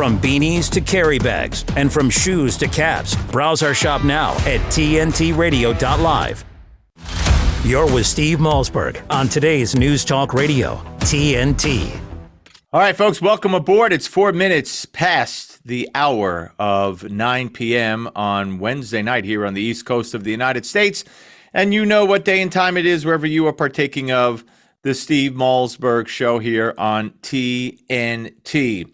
From beanies to carry bags, and from shoes to caps, browse our shop now at tntradio.live. You're with Steve Malzberg on today's News Talk Radio, TNT. All right, folks, welcome aboard. It's four minutes past the hour of 9 p.m. on Wednesday night here on the East Coast of the United States. And you know what day and time it is wherever you are partaking of the Steve Malzberg show here on TNT.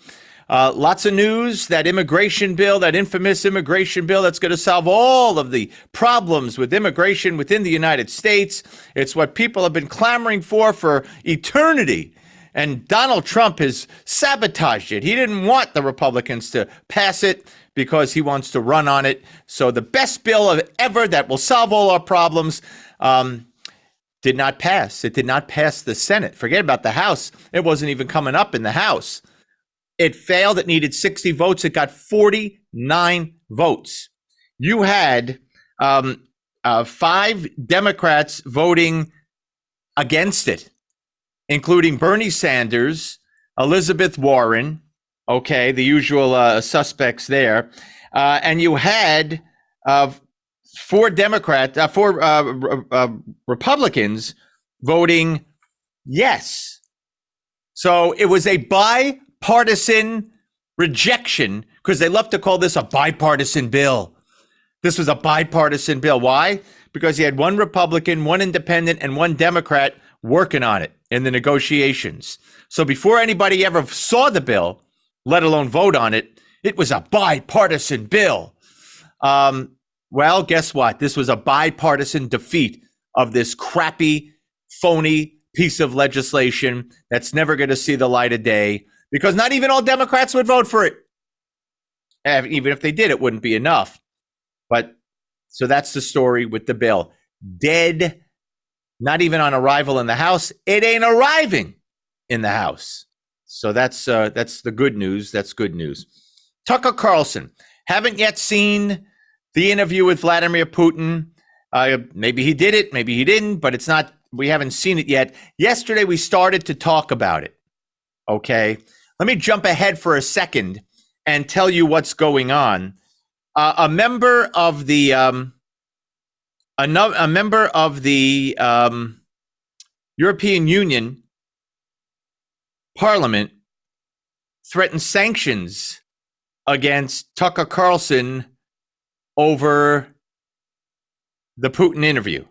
Uh, lots of news that immigration bill, that infamous immigration bill that's going to solve all of the problems with immigration within the United States. It's what people have been clamoring for for eternity. And Donald Trump has sabotaged it. He didn't want the Republicans to pass it because he wants to run on it. So the best bill of ever that will solve all our problems um, did not pass. It did not pass the Senate. Forget about the House. It wasn't even coming up in the House. It failed. It needed 60 votes. It got 49 votes. You had um, uh, five Democrats voting against it, including Bernie Sanders, Elizabeth Warren, okay, the usual uh, suspects there. Uh, and you had uh, four Democrats, uh, four uh, Republicans voting yes. So it was a bipartisan rejection because they love to call this a bipartisan bill. This was a bipartisan bill. Why? Because you had one Republican, one independent, and one Democrat working on it in the negotiations. So before anybody ever saw the bill, let alone vote on it, it was a bipartisan bill. Um, well, guess what? This was a bipartisan defeat of this crappy, phony piece of legislation that's never going to see the light of day because not even all Democrats would vote for it. Even if they did, it wouldn't be enough. But so that's the story with the bill. Dead, not even on arrival in the House. It ain't arriving in the House. So that's uh, that's the good news. That's good news. Tucker Carlson. Haven't yet seen the interview with Vladimir Putin. Uh, maybe he did it, maybe he didn't, but it's not, we haven't seen it yet. Yesterday, we started to talk about it. Okay. Let me jump ahead for a second and tell you what's going on. Uh, a member of the, um, a, no, a member of the um, European Union Parliament threatened sanctions against Tucker Carlson over the Putin interview.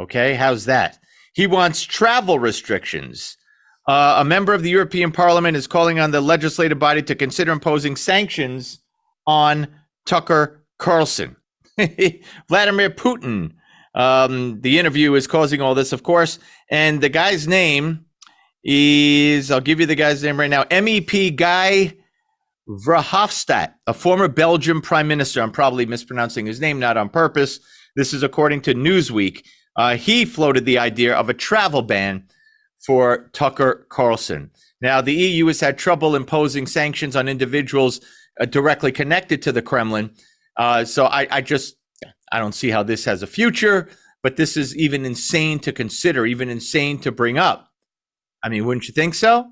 Okay, how's that? He wants travel restrictions. Uh, a member of the European Parliament is calling on the legislative body to consider imposing sanctions on Tucker Carlson. Vladimir Putin. Um, the interview is causing all this, of course. And the guy's name is, I'll give you the guy's name right now MEP Guy Verhofstadt, a former Belgian prime minister. I'm probably mispronouncing his name, not on purpose. This is according to Newsweek. Uh, he floated the idea of a travel ban for Tucker Carlson. Now, the EU has had trouble imposing sanctions on individuals uh, directly connected to the Kremlin. Uh, so I, I just I don't see how this has a future. But this is even insane to consider, even insane to bring up. I mean, wouldn't you think so?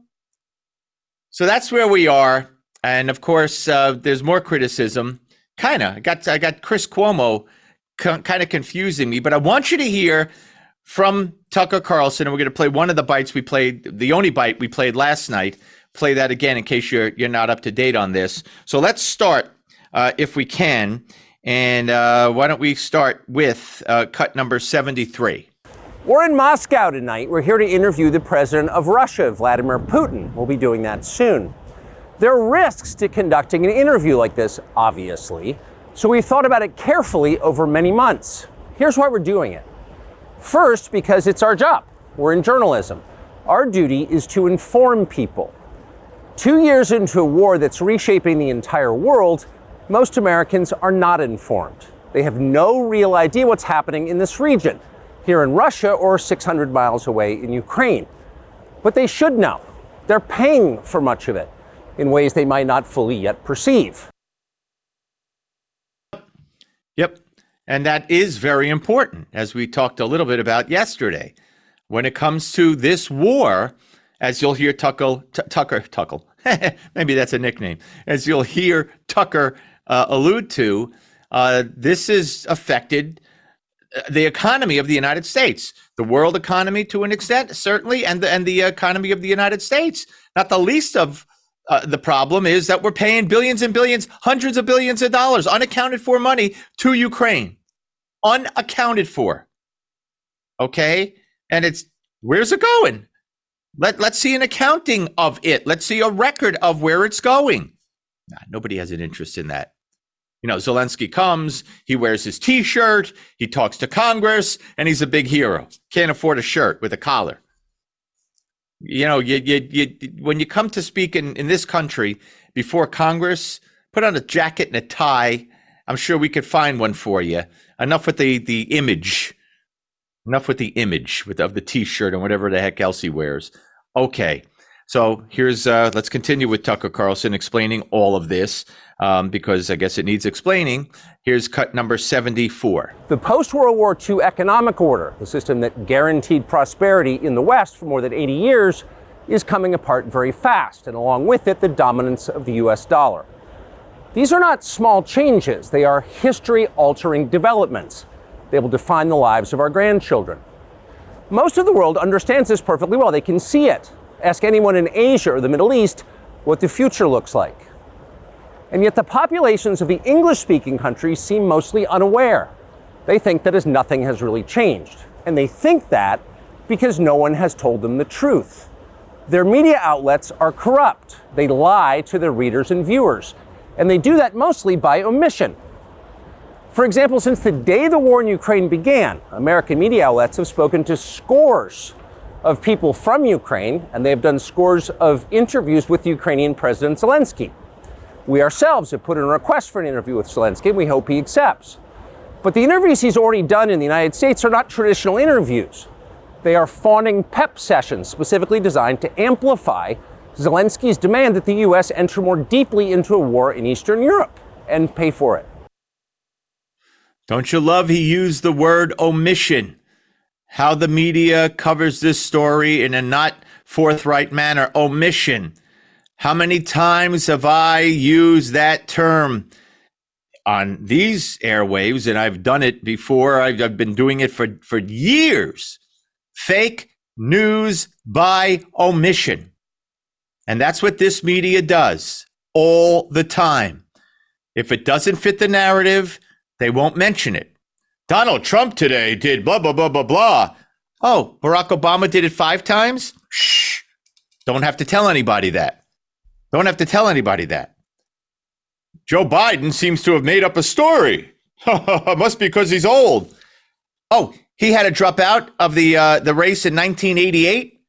So that's where we are. And of course, uh, there's more criticism. Kind of. I got I got Chris Cuomo co- kind of confusing me, but I want you to hear from Tucker Carlson, and we're going to play one of the bites we played, the only bite we played last night. Play that again in case you're you're not up to date on this. So let's start, uh, if we can, and uh, why don't we start with uh, cut number seventy three. We're in Moscow tonight. We're here to interview the president of Russia, Vladimir Putin. We'll be doing that soon. There are risks to conducting an interview like this, obviously, so we've thought about it carefully over many months. Here's why we're doing it. First, because it's our job. We're in journalism. Our duty is to inform people. Two years into a war that's reshaping the entire world, most Americans are not informed. They have no real idea what's happening in this region, here in Russia or 600 miles away in Ukraine. But they should know. They're paying for much of it in ways they might not fully yet perceive. And that is very important, as we talked a little bit about yesterday. When it comes to this war, as you'll hear Tucker, T- Tucker, Tucker, maybe that's a nickname, as you'll hear Tucker uh, allude to, uh, this has affected uh, the economy of the United States, the world economy to an extent, certainly, and the, and the economy of the United States. Not the least of uh, the problem is that we're paying billions and billions, hundreds of billions of dollars, unaccounted for money to Ukraine. Unaccounted for. Okay? And it's where's it going? Let, let's see an accounting of it. Let's see a record of where it's going. Nah, nobody has an interest in that. You know, Zelensky comes, he wears his t shirt, he talks to Congress, and he's a big hero. Can't afford a shirt with a collar. You know, you, you, you, when you come to speak in, in this country before Congress, put on a jacket and a tie. I'm sure we could find one for you. Enough with the, the image Enough with the image with of the T-shirt and whatever the heck else he wears. Okay, so here's uh, let's continue with Tucker Carlson explaining all of this um, because I guess it needs explaining. Here's cut number 74. The post World War II economic order, the system that guaranteed prosperity in the West for more than 80 years, is coming apart very fast, and along with it, the dominance of the US dollar. These are not small changes, they are history altering developments. They will define the lives of our grandchildren. Most of the world understands this perfectly well. They can see it. Ask anyone in Asia or the Middle East what the future looks like. And yet, the populations of the English speaking countries seem mostly unaware. They think that as nothing has really changed. And they think that because no one has told them the truth. Their media outlets are corrupt. They lie to their readers and viewers. And they do that mostly by omission. For example, since the day the war in Ukraine began, American media outlets have spoken to scores of people from Ukraine, and they have done scores of interviews with Ukrainian President Zelensky. We ourselves have put in a request for an interview with Zelensky, and we hope he accepts. But the interviews he's already done in the United States are not traditional interviews. They are fawning pep sessions specifically designed to amplify Zelensky's demand that the U.S. enter more deeply into a war in Eastern Europe and pay for it. Don't you love he used the word omission? How the media covers this story in a not forthright manner. Omission. How many times have I used that term on these airwaves? And I've done it before. I've, I've been doing it for, for years. Fake news by omission. And that's what this media does all the time. If it doesn't fit the narrative, they won't mention it. Donald Trump today did blah, blah, blah, blah, blah. Oh, Barack Obama did it five times? Shh. Don't have to tell anybody that. Don't have to tell anybody that. Joe Biden seems to have made up a story. Must be because he's old. Oh, he had to drop out of the uh, the race in 1988,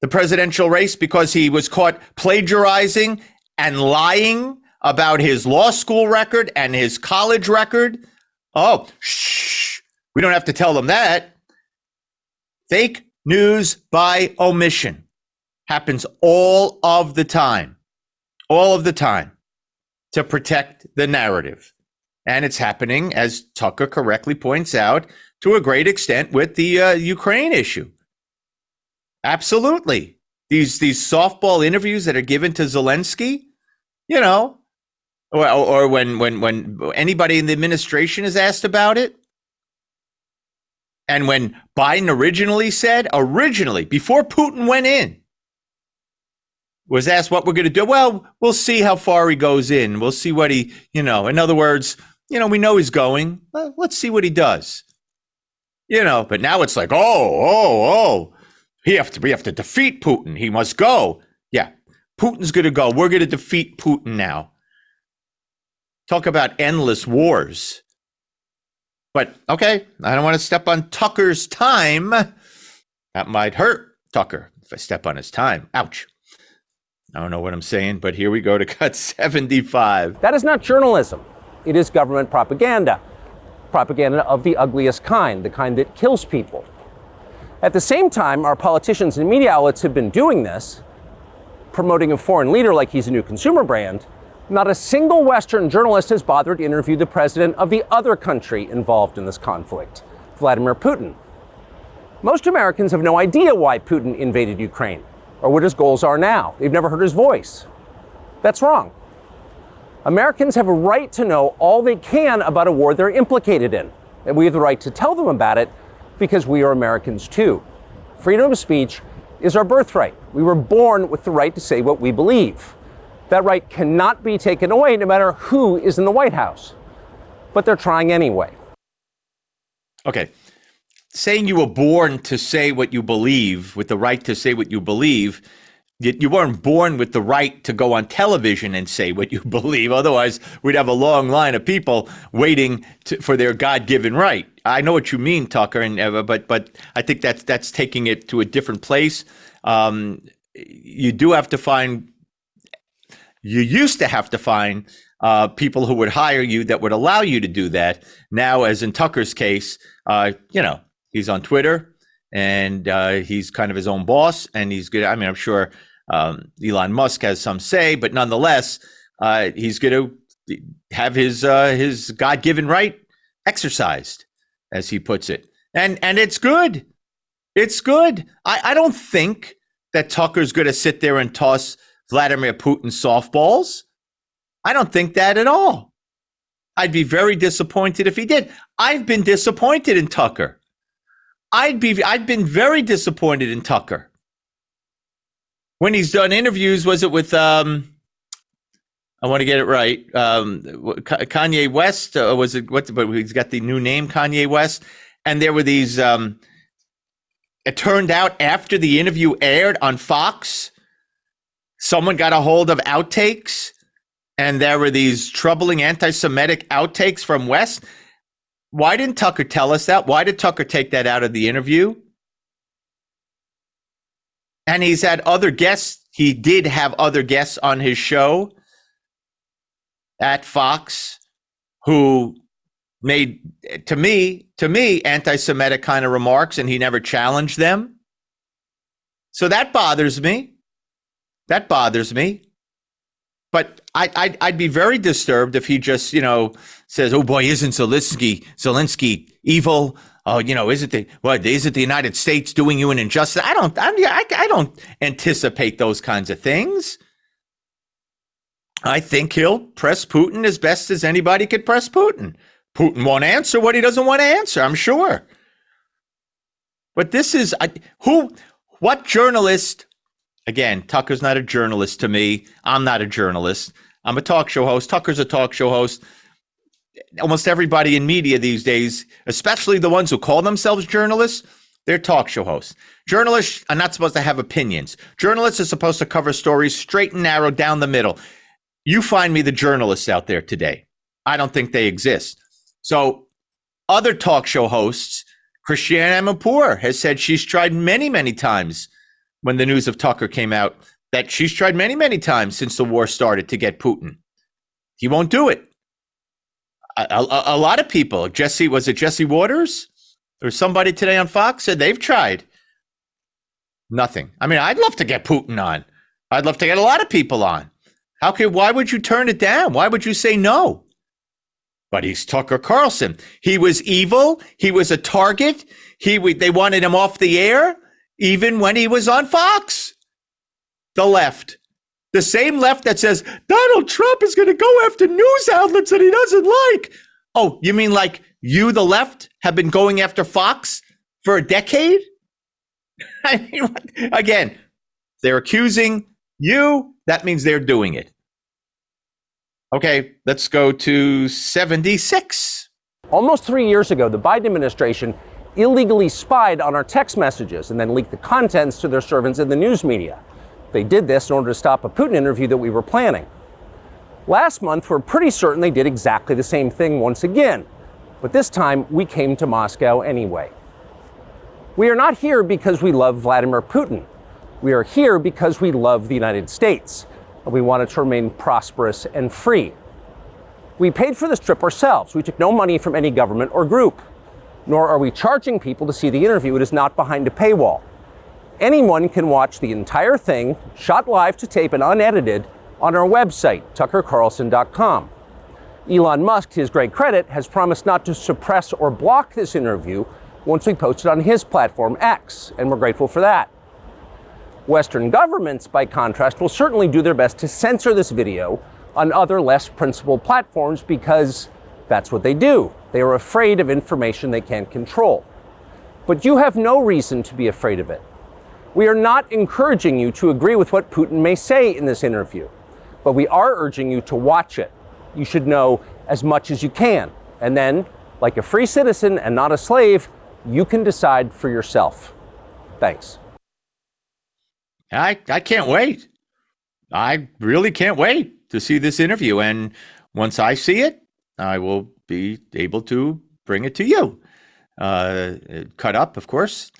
the presidential race, because he was caught plagiarizing and lying about his law school record and his college record. Oh, shh. We don't have to tell them that. Fake news by omission happens all of the time, all of the time to protect the narrative. And it's happening, as Tucker correctly points out, to a great extent with the uh, Ukraine issue. Absolutely. These, these softball interviews that are given to Zelensky, you know, or, or when when when anybody in the administration is asked about it? And when biden originally said originally before putin went in was asked what we're going to do well we'll see how far he goes in. We'll see what he you know in other words you know we know he's going. Let's see what he does. You know but now it's like oh oh oh he have to we have to defeat putin. He must go. Yeah putin's going to go. We're going to defeat putin now Talk about endless wars. But okay, I don't want to step on Tucker's time. That might hurt Tucker if I step on his time. Ouch. I don't know what I'm saying, but here we go to cut 75. That is not journalism. It is government propaganda. Propaganda of the ugliest kind, the kind that kills people. At the same time, our politicians and media outlets have been doing this, promoting a foreign leader like he's a new consumer brand, not a single Western journalist has bothered to interview the president of the other country involved in this conflict, Vladimir Putin. Most Americans have no idea why Putin invaded Ukraine. or what his goals are now. They've never heard his voice. That's wrong. Americans have a right to know all they can about a war they're implicated in, and we have the right to tell them about it because we are Americans too. Freedom of speech is our birthright. We were born with the right to say what we believe. That right cannot be taken away no matter who is in the White House. But they're trying anyway. Okay. Saying you were born to say what you believe, with the right to say what you believe, you weren't born with the right to go on television and say what you believe. Otherwise, we'd have a long line of people waiting to, for their God-given right. I know what you mean, Tucker, and uh, but but I think that's that's taking it to a different place. Um, you do have to find you used to have to find uh, people who would hire you that would allow you to do that. Now, as in Tucker's case, uh, you know, he's on Twitter and uh, he's kind of his own boss and he's good. I mean, I'm sure um, Elon Musk has some say, but nonetheless, uh, he's going to have his uh, his God given right exercised, as he puts it, and and it's good. It's good. I, I don't think that Tucker's going to sit there and toss Vladimir Putin softballs. I don't think that at all. I'd be very disappointed if he did. I've been disappointed in Tucker. I'd be I've been very disappointed in Tucker. When he's done interviews, was it with um I want to get it right. Um, Kanye West uh, was it what but he's got the new name Kanye West and there were these um it turned out after the interview aired on Fox someone got a hold of outtakes and there were these troubling anti-Semitic outtakes from West. Why didn't Tucker tell us that? Why did Tucker take that out of the interview? And he's had other guests. He did have other guests on his show at Fox who made to me to me anti-Semitic kind of remarks, and he never challenged them. So that bothers me. That bothers me. But I, I'd, I'd be very disturbed if he just, you know, says, "Oh boy, isn't Zelensky Zelensky evil? Oh, you know, isn't the what? Isn't the United States doing you an injustice?" I don't, I'm, I, I don't anticipate those kinds of things. I think he'll press Putin as best as anybody could press Putin. Putin won't answer what he doesn't want to answer. I'm sure. But this is I, who? What journalist again, Tucker's not a journalist to me. I'm not a journalist. I'm a talk show host. Tucker's a talk show host. Almost everybody in media these days, especially the ones who call themselves journalists, they're talk show hosts. Journalists are not supposed to have opinions. Journalists are supposed to cover stories straight and narrow down the middle. You find me the journalists out there today. I don't think they exist. So, other talk show hosts, Christiane Amanpour has said she's tried many, many times when the news of Tucker came out that she's tried many, many times since the war started to get Putin. He won't do it. A, a, a, lot of people, Jesse, was it Jesse Watters or somebody today on Fox said they've tried. Nothing. I mean, I'd love to get Putin on. I'd love to get a lot of people on. How could? Why would you turn it down? Why would you say no? But he's Tucker Carlson. He was evil. He was a target. He they wanted him off the air even when he was on Fox. The left, the same left that says Donald Trump is going to go after news outlets that he doesn't like. Oh, you mean like you, the left, have been going after Fox for a decade? I mean, again, they're accusing you. That means they're doing it. Okay, let's go to 76. Almost three years ago, the Biden administration illegally spied on our text messages and then leaked the contents to their servants in the news media. They did this in order to stop a Putin interview that we were planning. Last month, we're pretty certain they did exactly the same thing once again, but this time we came to Moscow anyway. We are not here because we love Vladimir Putin. We are here because we love the United States and we want it to remain prosperous and free. We paid for this trip ourselves. We took no money from any government or group nor are we charging people to see the interview. It is not behind a paywall. Anyone can watch the entire thing, shot live to tape and unedited, on our website, tuckercarlson.com. Elon Musk, to his great credit, has promised not to suppress or block this interview once we post it on his platform, X, and we're grateful for that. Western governments, by contrast, will certainly do their best to censor this video on other less principled platforms because that's what they do. They are afraid of information they can't control. But you have no reason to be afraid of it. We are not encouraging you to agree with what Putin may say in this interview, but we are urging you to watch it. You should know as much as you can. And then, like a free citizen and not a slave, you can decide for yourself. Thanks. I, I can't wait. I really can't wait to see this interview. And once I see it, I will be able to bring it to you. Uh, cut up, of course,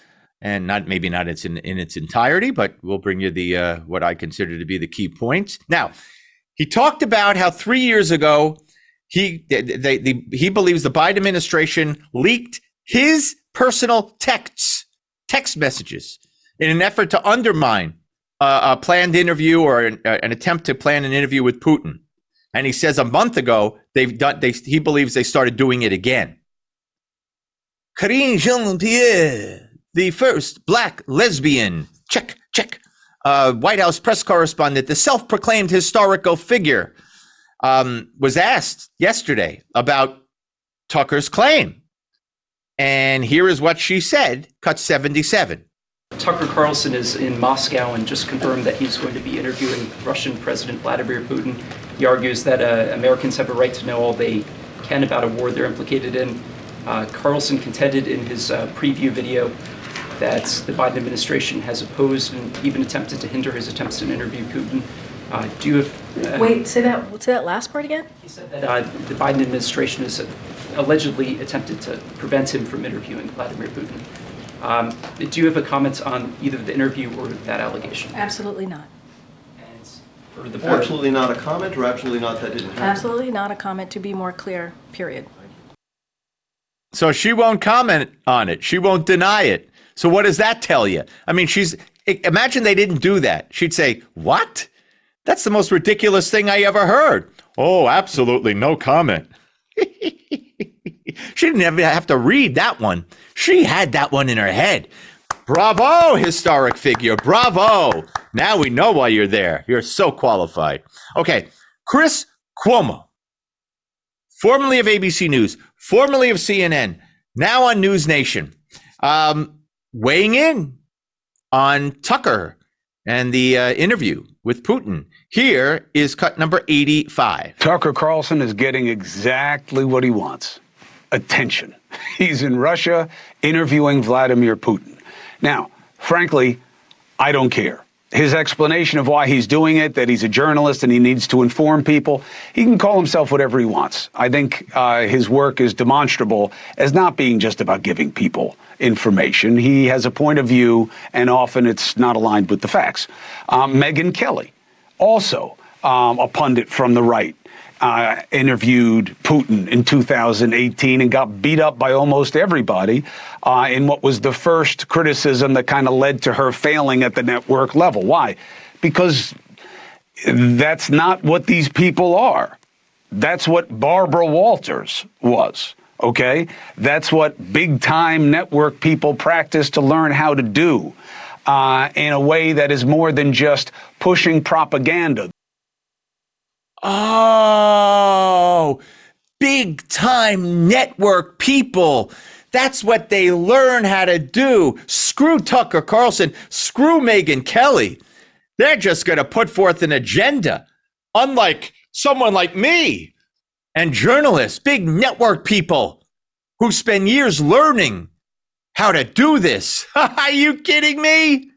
and not maybe not its in, in its entirety, but we'll bring you the uh, what I consider to be the key points. Now, he talked about how three years ago he they, they, he believes the Biden administration leaked his personal texts, text messages, in an effort to undermine a planned interview or an, an, attempt to plan an interview with Putin. And he says a month ago they've done. They, he believes they started doing it again. Karine Jean Pierre, the first black lesbian, check, check, uh, White House press correspondent, the self proclaimed historical figure, um, was asked yesterday about Tucker's claim. And here is what she said, cut 77. Tucker Carlson is in Moscow and just confirmed that he's going to be interviewing Russian President Vladimir Putin. He argues that uh, Americans have a right to know all they can about a war they're implicated in. Uh, Carlson contended in his uh, preview video that the Biden administration has opposed and even attempted to hinder his attempts to interview Putin. Uh, do you have, uh, Wait, say that. Say that last part again. He said that uh, the Biden administration has allegedly attempted to prevent him from interviewing Vladimir Putin. Um, do you have a comment on either the interview or that allegation? Absolutely not. And for the board, Absolutely not a comment, or absolutely not that didn't happen? Absolutely not a comment. To be more clear, period. So she won't comment on it. She won't deny it. So what does that tell you? I mean, she's imagine they didn't do that. She'd say, "What? That's the most ridiculous thing I ever heard." Oh, absolutely no comment. she didn't even have to read that one. She had that one in her head. Bravo, historic figure. Bravo. Now we know why you're there. You're so qualified. Okay, Chris Cuomo, formerly of ABC News, formerly of CNN, now on News Nation, um, weighing in on Tucker and the uh, interview with Putin. Here is cut number 85. Tucker Carlson is getting exactly what he wants attention. He's in Russia interviewing Vladimir Putin. Now, frankly, I don't care his explanation of why he's doing it, that he's a journalist and he needs to inform people, he can call himself whatever he wants. I think uh, his work is demonstrable as not being just about giving people information. He has a point of view, and often it's not aligned with the facts. Um, Megyn Kelly, also um, a pundit from the right, uh, interviewed Putin in 2018 and got beat up by almost everybody uh, in what was the first criticism that kind of led to her failing at the network level. Why? Because that's not what these people are. That's what Barbara Walters was. Okay? That's what big time network people practice to learn how to do uh, in a way that is more than just pushing propaganda. Oh, big time network people. That's what they learn how to do. Screw Tucker Carlson, screw Megyn Kelly. They're just going to put forth an agenda, unlike someone like me and journalists, big network people who spend years learning how to do this. Are you kidding me?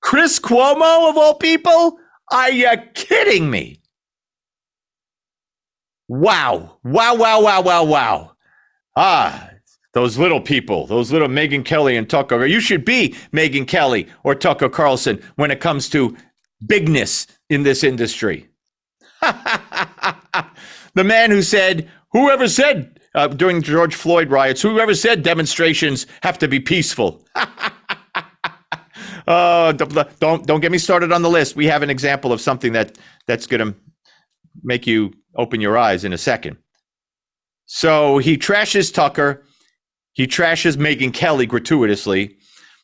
Chris Cuomo, of all people? Are you kidding me? Wow. Wow, wow, wow, wow, wow. Ah, those little people, those little Megyn Kelly and Tucker. You should be Megyn Kelly or Tucker Carlson when it comes to bigness in this industry. the man who said, whoever said uh, during George Floyd riots, whoever said demonstrations have to be peaceful. uh, don't don't get me started on the list. We have an example of something that that's going to make you open your eyes in a second. So he trashes Tucker. He trashes Megyn Kelly gratuitously.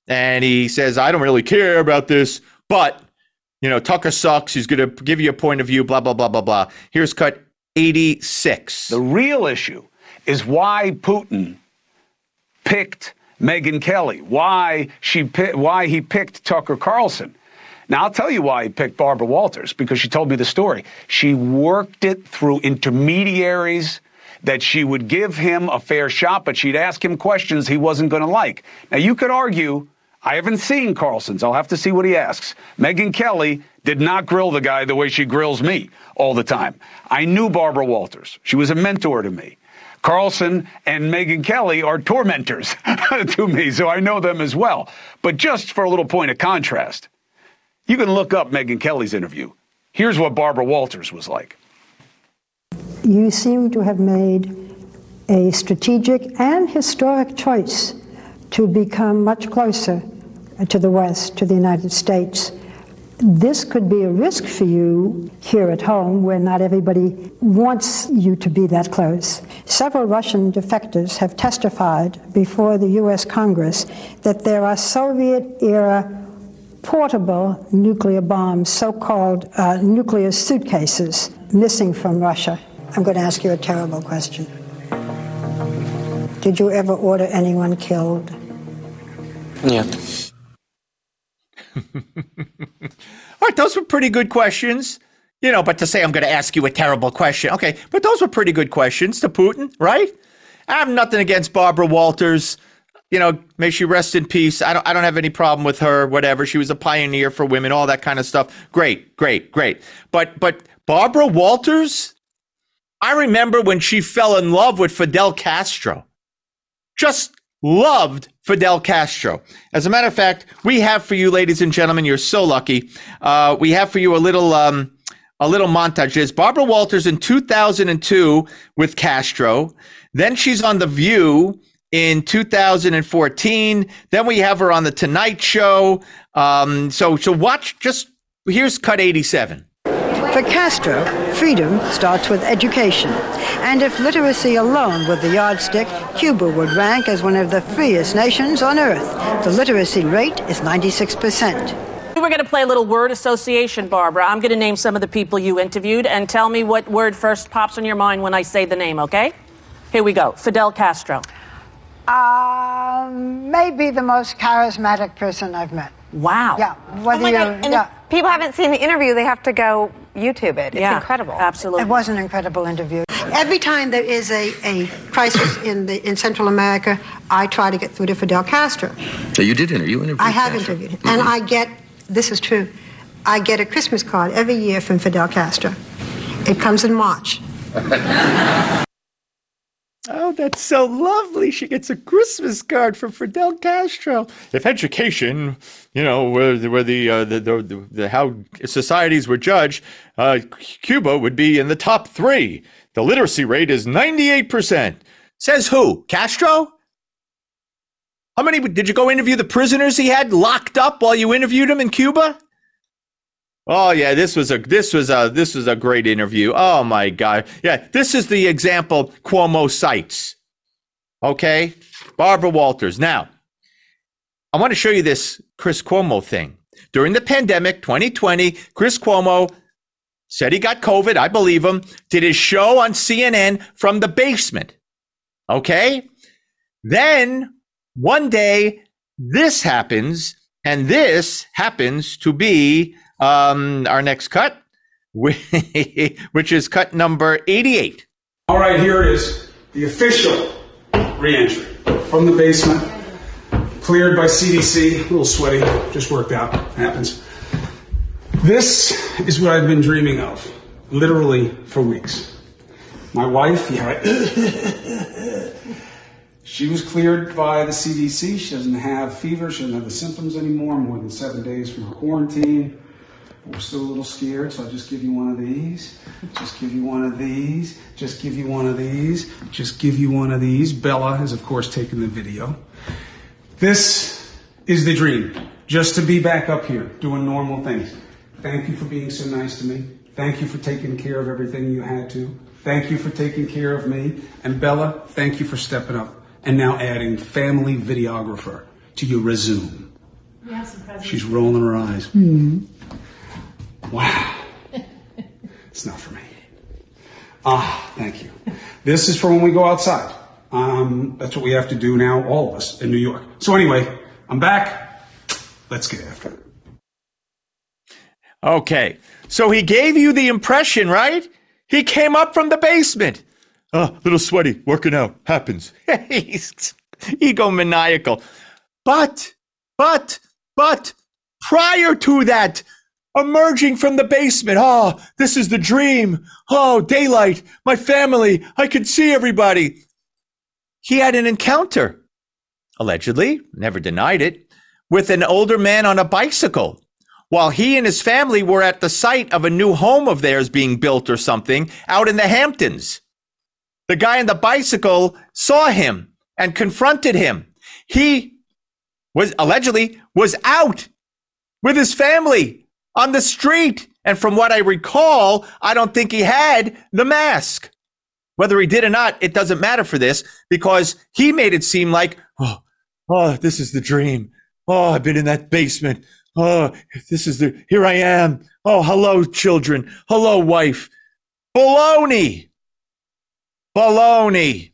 And he says, I don't really care about this but you know, Tucker sucks. He's going to give you a point of view, blah, blah, blah, blah, blah. Here's cut 86. The real issue is why Putin picked Megyn Kelly, why she why he picked Tucker Carlson. Now I'll tell you why he picked Barbara Walters because she told me the story. She worked it through intermediaries that she would give him a fair shot, but she'd ask him questions he wasn't going to like. Now you could argue I haven't seen Carlson's. I'll have to see what he asks. Megyn Kelly did not grill the guy the way she grills me all the time. I knew Barbara Walters. She was a mentor to me. Carlson and Megyn Kelly are tormentors to me, so I know them as well. But just for a little point of contrast, you can look up Megyn Kelly's interview. Here's what Barbara Walters was like. You seem to have made a strategic and historic choice to become much closer to the West, to the United States. This could be a risk for you here at home where not everybody wants you to be that close. Several Russian defectors have testified before the U.S. Congress that there are Soviet era portable nuclear bombs, so called uh, nuclear suitcases, missing from Russia. I'm going to ask you a terrible question. Did you ever order anyone killed? Yeah. All right, those were pretty good questions. You know, but to say I'm going to ask you a terrible question, okay, but those were pretty good questions to Putin, right? I have nothing against Barbara Walters. You know, may she rest in peace. I don't, I don't have any problem with her. Whatever. She was a pioneer for women, all that kind of stuff. Great, great, great. But, but Barbara Walters, I remember when she fell in love with Fidel Castro. Just loved Fidel Castro. As a matter of fact, we have for you, ladies and gentlemen, you're so lucky. Uh, we have for you a little um, a little montage. Is Barbara Walters in 2002 with Castro. Then she's on The View in 2014. Then we have her on The Tonight Show. Um, so so watch. Just here's cut 87. For Castro, freedom starts with education. And if literacy alone were the yardstick, Cuba would rank as one of the freest nations on earth. The literacy rate is 96%. We're going to play a little word association, Barbara. I'm going to name some of the people you interviewed and tell me what word first pops in your mind when I say the name, okay? Here we go. Fidel Castro. Uh, maybe the most charismatic person I've met. Wow. Yeah. Whether oh you, God. yeah. people haven't seen the interview, they have to go YouTube it. It's yeah, incredible. Absolutely. It was an incredible interview. Every time there is a, a crisis in the in Central America, I try to get through to Fidel Castro. So you did interview. You interviewed I have Castro. interviewed him. And I get, this is true, I get a Christmas card every year from Fidel Castro. It comes in March. Oh, that's so lovely. She gets a Christmas card from Fidel Castro. If education, you know, were, were the, uh, the, the, the, how societies were judged, uh, Cuba would be in the top three. The literacy rate is 98%. Says who? Castro? How many did you go interview the prisoners he had locked up while you interviewed him in Cuba? Oh yeah, this was a this was a this was a great interview. Oh my god. Yeah, this is the example Cuomo cites. Okay? Barbara Walters. Now, I want to show you this Chris Cuomo thing. During the pandemic 2020, Chris Cuomo said he got COVID. I believe him. Did his show on CNN from the basement. Okay? Then one day this happens and this happens to be um, our next cut, which is cut number 88. All right, here is the official reentry from the basement, cleared by CDC. A little sweaty, just worked out. Happens. This is what I've been dreaming of, literally for weeks. My wife, yeah, right. she was cleared by the CDC. She doesn't have fever. She doesn't have the symptoms anymore. More than seven days from her quarantine. We're still a little scared, so I'll just give you one of these. Just give you one of these. Just give you one of these. Just give you one of these. Bella has, of course, taken the video. This is the dream. Just to be back up here doing normal things. Thank you for being so nice to me. Thank you for taking care of everything you had to. Thank you for taking care of me. And Bella, thank you for stepping up and now adding family videographer to your resume. She's rolling her eyes. Hmm. Wow. it's not for me. Ah, thank you. This is for when we go outside. Um, that's what we have to do now, all of us in New York. So anyway, I'm back. Let's get after it. Okay. So he gave you the impression, right? He came up from the basement. Oh, little sweaty, working out. Happens. He's egomaniacal. But, but, but, prior to that, emerging from the basement, oh, this is the dream. Oh, daylight, my family, I can see everybody. He had an encounter, allegedly, never denied it, with an older man on a bicycle while he and his family were at the site of a new home of theirs being built or something out in the Hamptons. The guy on the bicycle saw him and confronted him. He was allegedly was out with his family on the street. And from what I recall, I don't think he had the mask. Whether he did or not, it doesn't matter for this because he made it seem like, oh, oh, this is the dream. Oh, I've been in that basement. Oh, this is the, here I am. Oh, hello, children. Hello, wife. Baloney. Baloney.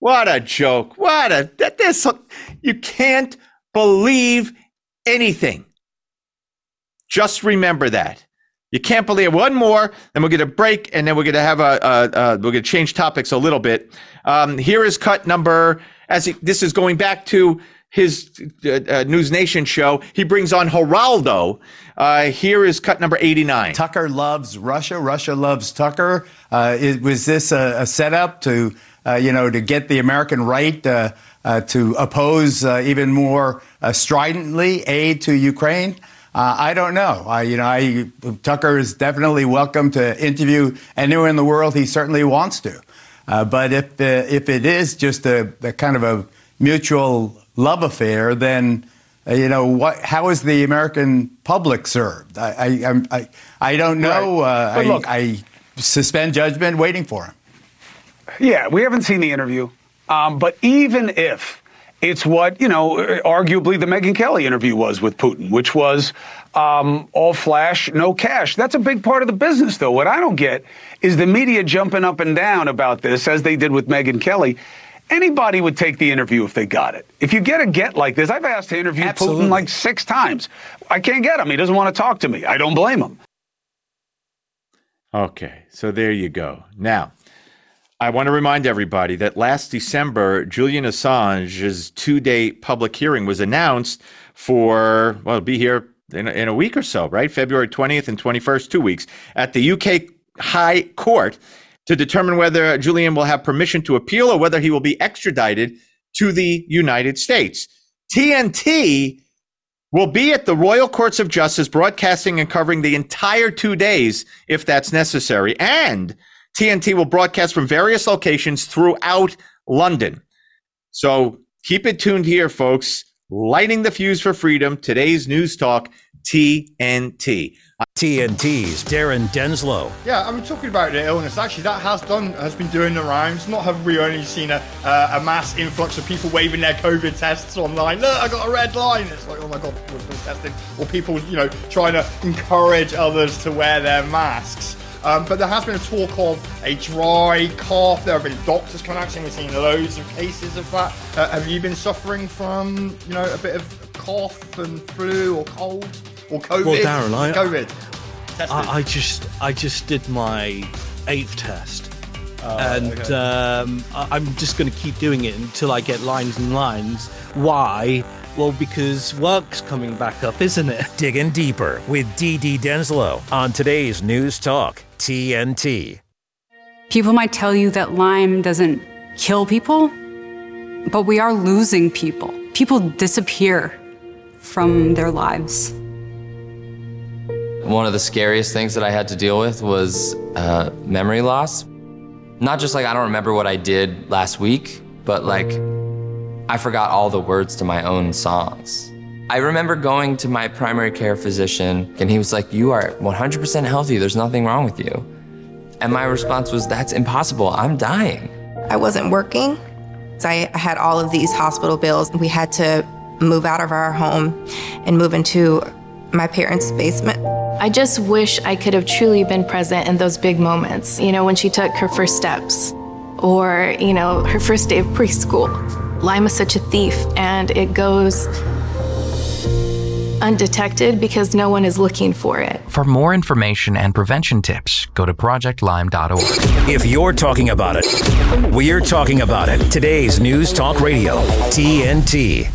What a joke. What a, this, you can't believe anything. Just remember that. You can't believe one more, then we'll get a break, and then we're going to have a, a, a we're going to change topics a little bit. Um, here is cut number. As he, this is going back to his uh, uh, News Nation show, he brings on Geraldo. Uh, here is cut number 89. Tucker loves Russia. Russia loves Tucker. Uh, it, was this a, a setup to, uh, you know, to get the American right uh, to oppose even more stridently aid to Ukraine? Uh, I don't know. I, you know, I, Tucker is definitely welcome to interview anywhere in the world he certainly wants to. Uh, but if the, if it is just a, a, kind of a mutual love affair, then uh, you know what? How is the American public served? I I I, I don't know. Right. I, look, I suspend judgment, waiting for him. Yeah, we haven't seen the interview, um, but even if it's what, you know, arguably the Megyn Kelly interview was with Putin, which was um, all flash, no cash. That's a big part of the business, though. What I don't get is the media jumping up and down about this, as they did with Megyn Kelly. Anybody would take the interview if they got it. If you get a get like this, I've asked to interview Absolutely. Putin like six times. I can't get him. He doesn't want to talk to me. I don't blame him. Okay, so there you go. Now, I want to remind everybody that last December, Julian Assange's two day public hearing was announced for, well, it'll be here in in a week or so, right? February 20th and 21st, two weeks, at the UK High Court to determine whether Julian will have permission to appeal or whether he will be extradited to the United States. TNT will be at the Royal Courts of Justice broadcasting and covering the entire two days if that's necessary. And TNT will broadcast from various locations throughout London. So keep it tuned here, folks. Lighting the fuse for freedom. Today's news talk, TNT. TNT's Darren Denslow. Yeah, I'm talking about the illness. Actually, that has done has been doing the rounds. Not have we only seen a uh, a mass influx of people waving their COVID tests online. Look, I got a red line. It's like, oh my god, we're still testing. Or people, you know, trying to encourage others to wear their masks. Um, but there has been a talk of a dry cough. There have been doctors coming out saying We've seen loads of cases of that. Uh, have you been suffering from, you know, a bit of cough and flu or cold or COVID? Well, Darren, I, COVID. I, I just I just did my eighth test, Oh, and okay. um, I, I'm just going to keep doing it until I get lines and lines. Why? Well, because work's coming back up, isn't it? Digging deeper with DD Denslow on today's News Talk, TNT. People might tell you that Lyme doesn't kill people, but we are losing people. People disappear from their lives. One of the scariest things that I had to deal with was uh, memory loss. Not just like I don't remember what I did last week, but like I forgot all the words to my own songs. I remember going to my primary care physician, and he was like, You are 100% healthy. There's nothing wrong with you. And my response was, That's impossible. I'm dying. I wasn't working. So I I had all of these hospital bills. We had to move out of our home and move into my parents' basement. I just wish I could have truly been present in those big moments, you know, when she took her first steps or, you know, her first day of preschool. Lima's such a thief and it goes undetected because no one is looking for it. For more information and prevention tips, go to projectlime.org. If you're talking about it, we're talking about it. Today's News Talk Radio, TNT.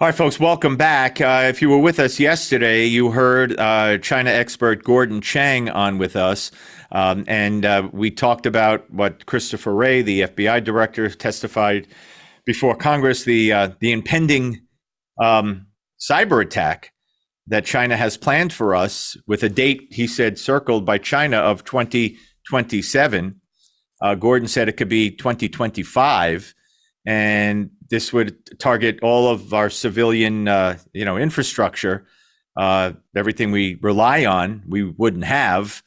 All right, folks, welcome back. Uh, if you were with us yesterday, you heard uh, China expert Gordon Chang on with us. Um, and uh, we talked about what Christopher Wray, the FBI director, testified before Congress the, uh, the impending um, cyber attack that China has planned for us with a date, he said, circled by China of 2027. Uh, Gordon said it could be 2025. And this would target all of our civilian, uh, you know, infrastructure, uh, everything we rely on, we wouldn't have.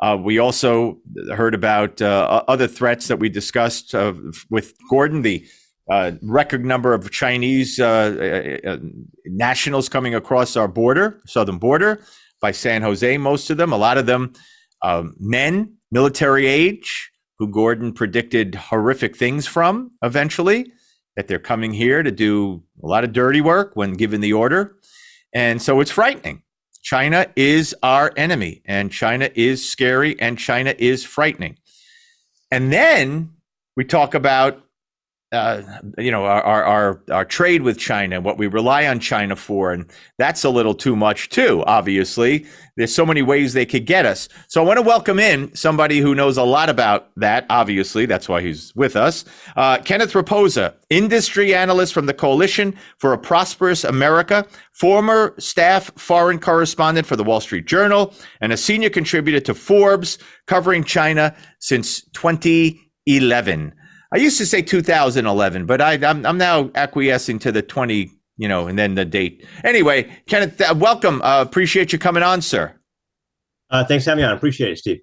Uh, we also heard about uh, other threats that we discussed uh, with Gordon, the uh, record number of Chinese uh, uh, uh, nationals coming across our border, southern border, by San Jose, most of them, a lot of them um, men, military age, who Gordon predicted horrific things from eventually, that they're coming here to do a lot of dirty work when given the order. And so it's frightening. China is our enemy, and China is scary, and China is frightening. And then we talk about uh, you know our, our our trade with China, what we rely on China for, and that's a little too much too. Obviously, there's so many ways they could get us. So I want to welcome in somebody who knows a lot about that. Obviously, that's why he's with us. Uh, Kenneth Rapoza, industry analyst from the Coalition for a Prosperous America, former staff foreign correspondent for the Wall Street Journal, and a senior contributor to Forbes, covering China since 2011. I used to say 2011, but I, I'm, I'm now acquiescing to the 20, you know, and then the date. Anyway, Kenneth, uh, welcome. Uh, appreciate you coming on, sir. Uh, thanks for having me on. Appreciate it, Steve.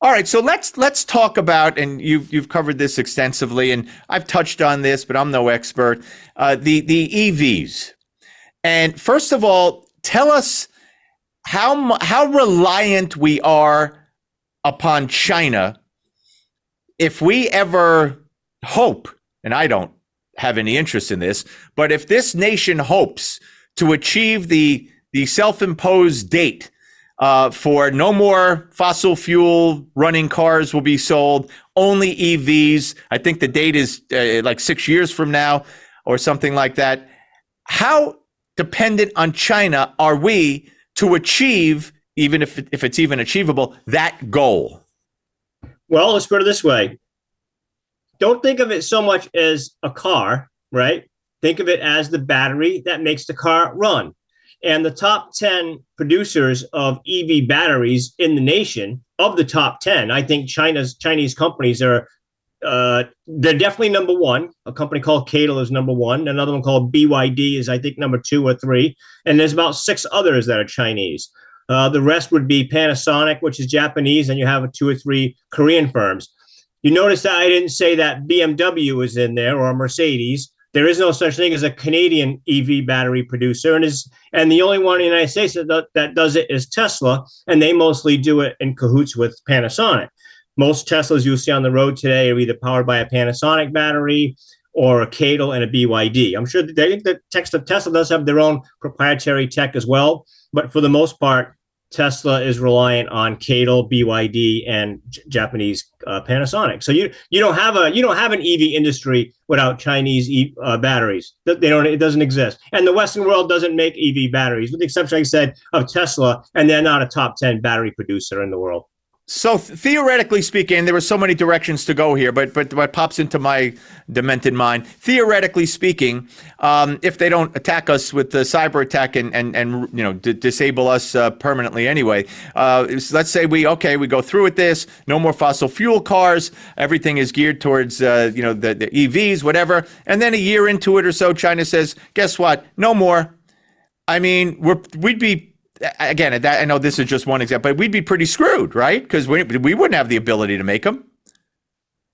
All right, so let's let's talk about, and you've you've covered this extensively, and I've touched on this, but I'm no expert. Uh, the the EVs, and first of all, tell us how how reliant we are upon China if we ever hope, and I don't have any interest in this, but if this nation hopes to achieve the the self-imposed date uh, for no more fossil fuel running cars will be sold, only EVs. I think the date is uh, like six years from now or something like that. How dependent on China are we to achieve, even if, if it's even achievable, that goal? Well, let's put it this way don't think of it so much as a car, right? Think of it as the battery that makes the car run. And the top 10 producers of EV batteries in the nation, of the top 10, I think China's Chinese companies are uh, they're definitely number one. A company called CATL is number one. Another one called BYD is, I think, number two or three. And there's about six others that are Chinese. Uh, the rest would be Panasonic, which is Japanese, and you have two or three Korean firms. You notice that I didn't say that BMW was in there or Mercedes. There is no such thing as a Canadian EV battery producer, and is and the only one in the United States that, that does it is Tesla, and they mostly do it in cahoots with Panasonic. Most Teslas you'll see on the road today are either powered by a Panasonic battery or a CATL and a BYD. I'm sure they think that Tesla does have their own proprietary tech as well, but for the most part, Tesla is reliant on CATL, BYD, and J- Japanese uh, Panasonic. So you you don't have a you don't have an EV industry without Chinese e- uh, batteries. They don't. It doesn't exist. And the Western world doesn't make EV batteries, with the exception, like I said, of Tesla, and they're not a top ten battery producer in the world. So theoretically speaking, there were so many directions to go here, but but what pops into my demented mind, theoretically speaking, um, if they don't attack us with the cyber attack and and and you know d- disable us uh, permanently anyway, uh, let's say we okay we go through with this, no more fossil fuel cars, everything is geared towards uh, you know the, the EVs, whatever, and then a year into it or so, China says, guess what, no more. I mean, we're we'd be again, that, I know this is just one example, but we'd be pretty screwed, right? Because we, we wouldn't have the ability to make them.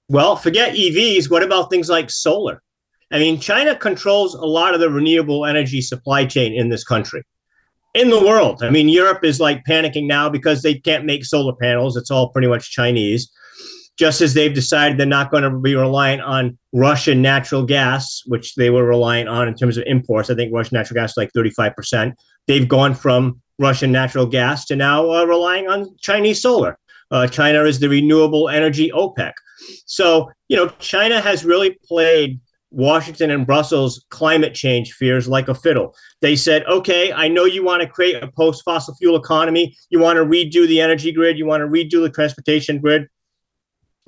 Well, forget EVs. What about things like solar? I mean, China controls a lot of the renewable energy supply chain in this country, in the world. I mean, Europe is like panicking now because they can't make solar panels. It's all pretty much Chinese. Just as they've decided they're not going to be reliant on Russian natural gas, which they were reliant on in terms of imports. I think Russian natural gas is like 35%. They've gone from Russian natural gas to now uh, relying on Chinese solar. Uh, China is the renewable energy OPEC. So, you know, China has really played Washington and Brussels climate change fears like a fiddle. They said, okay, I know you want to create a post fossil fuel economy. You want to redo the energy grid. You want to redo the transportation grid.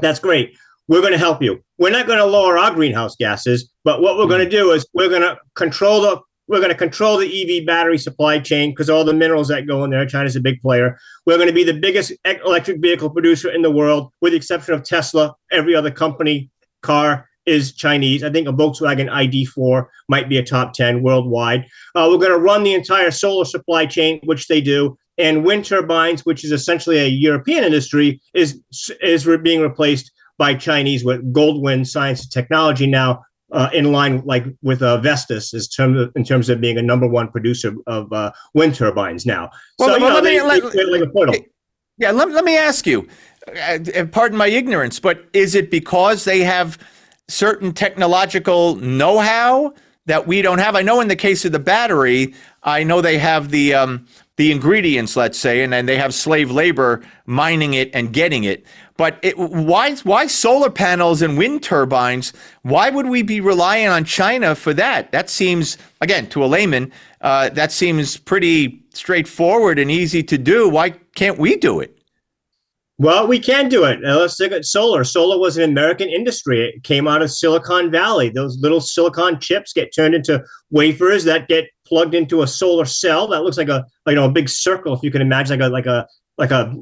That's great. We're going to help you. We're not going to lower our greenhouse gases, but what we're going to do is we're going to control the we're going to control the EV battery supply chain because all the minerals that go in there. China's a big player. We're going to be the biggest electric vehicle producer in the world, with the exception of Tesla. Every other company car is Chinese. I think a Volkswagen ID4 might be a top 10 worldwide. Uh, we're going to run the entire solar supply chain, which they do. And wind turbines, which is essentially a European industry, is is being replaced by Chinese with Goldwind Science and Technology now, uh, in line like with uh, Vestas is term of, in terms of being a number one producer of uh, wind turbines now. Well, so, well, you know, let me, they, let, like a yeah, let, let me ask you, uh, pardon my ignorance, but is it because they have certain technological know-how that we don't have? I know in the case of the battery, I know they have the um, the ingredients, let's say, and then they have slave labor mining it and getting it. But it, why why solar panels and wind turbines? Why would we be relying on China for that? That seems again to a layman uh, that seems pretty straightforward and easy to do. Why can't we do it? Well, we can do it. Now, let's look at solar. Solar was an American industry. It came out of Silicon Valley. Those little silicon chips get turned into wafers that get plugged into a solar cell that looks like a you know a big circle, if you can imagine, like a like a like a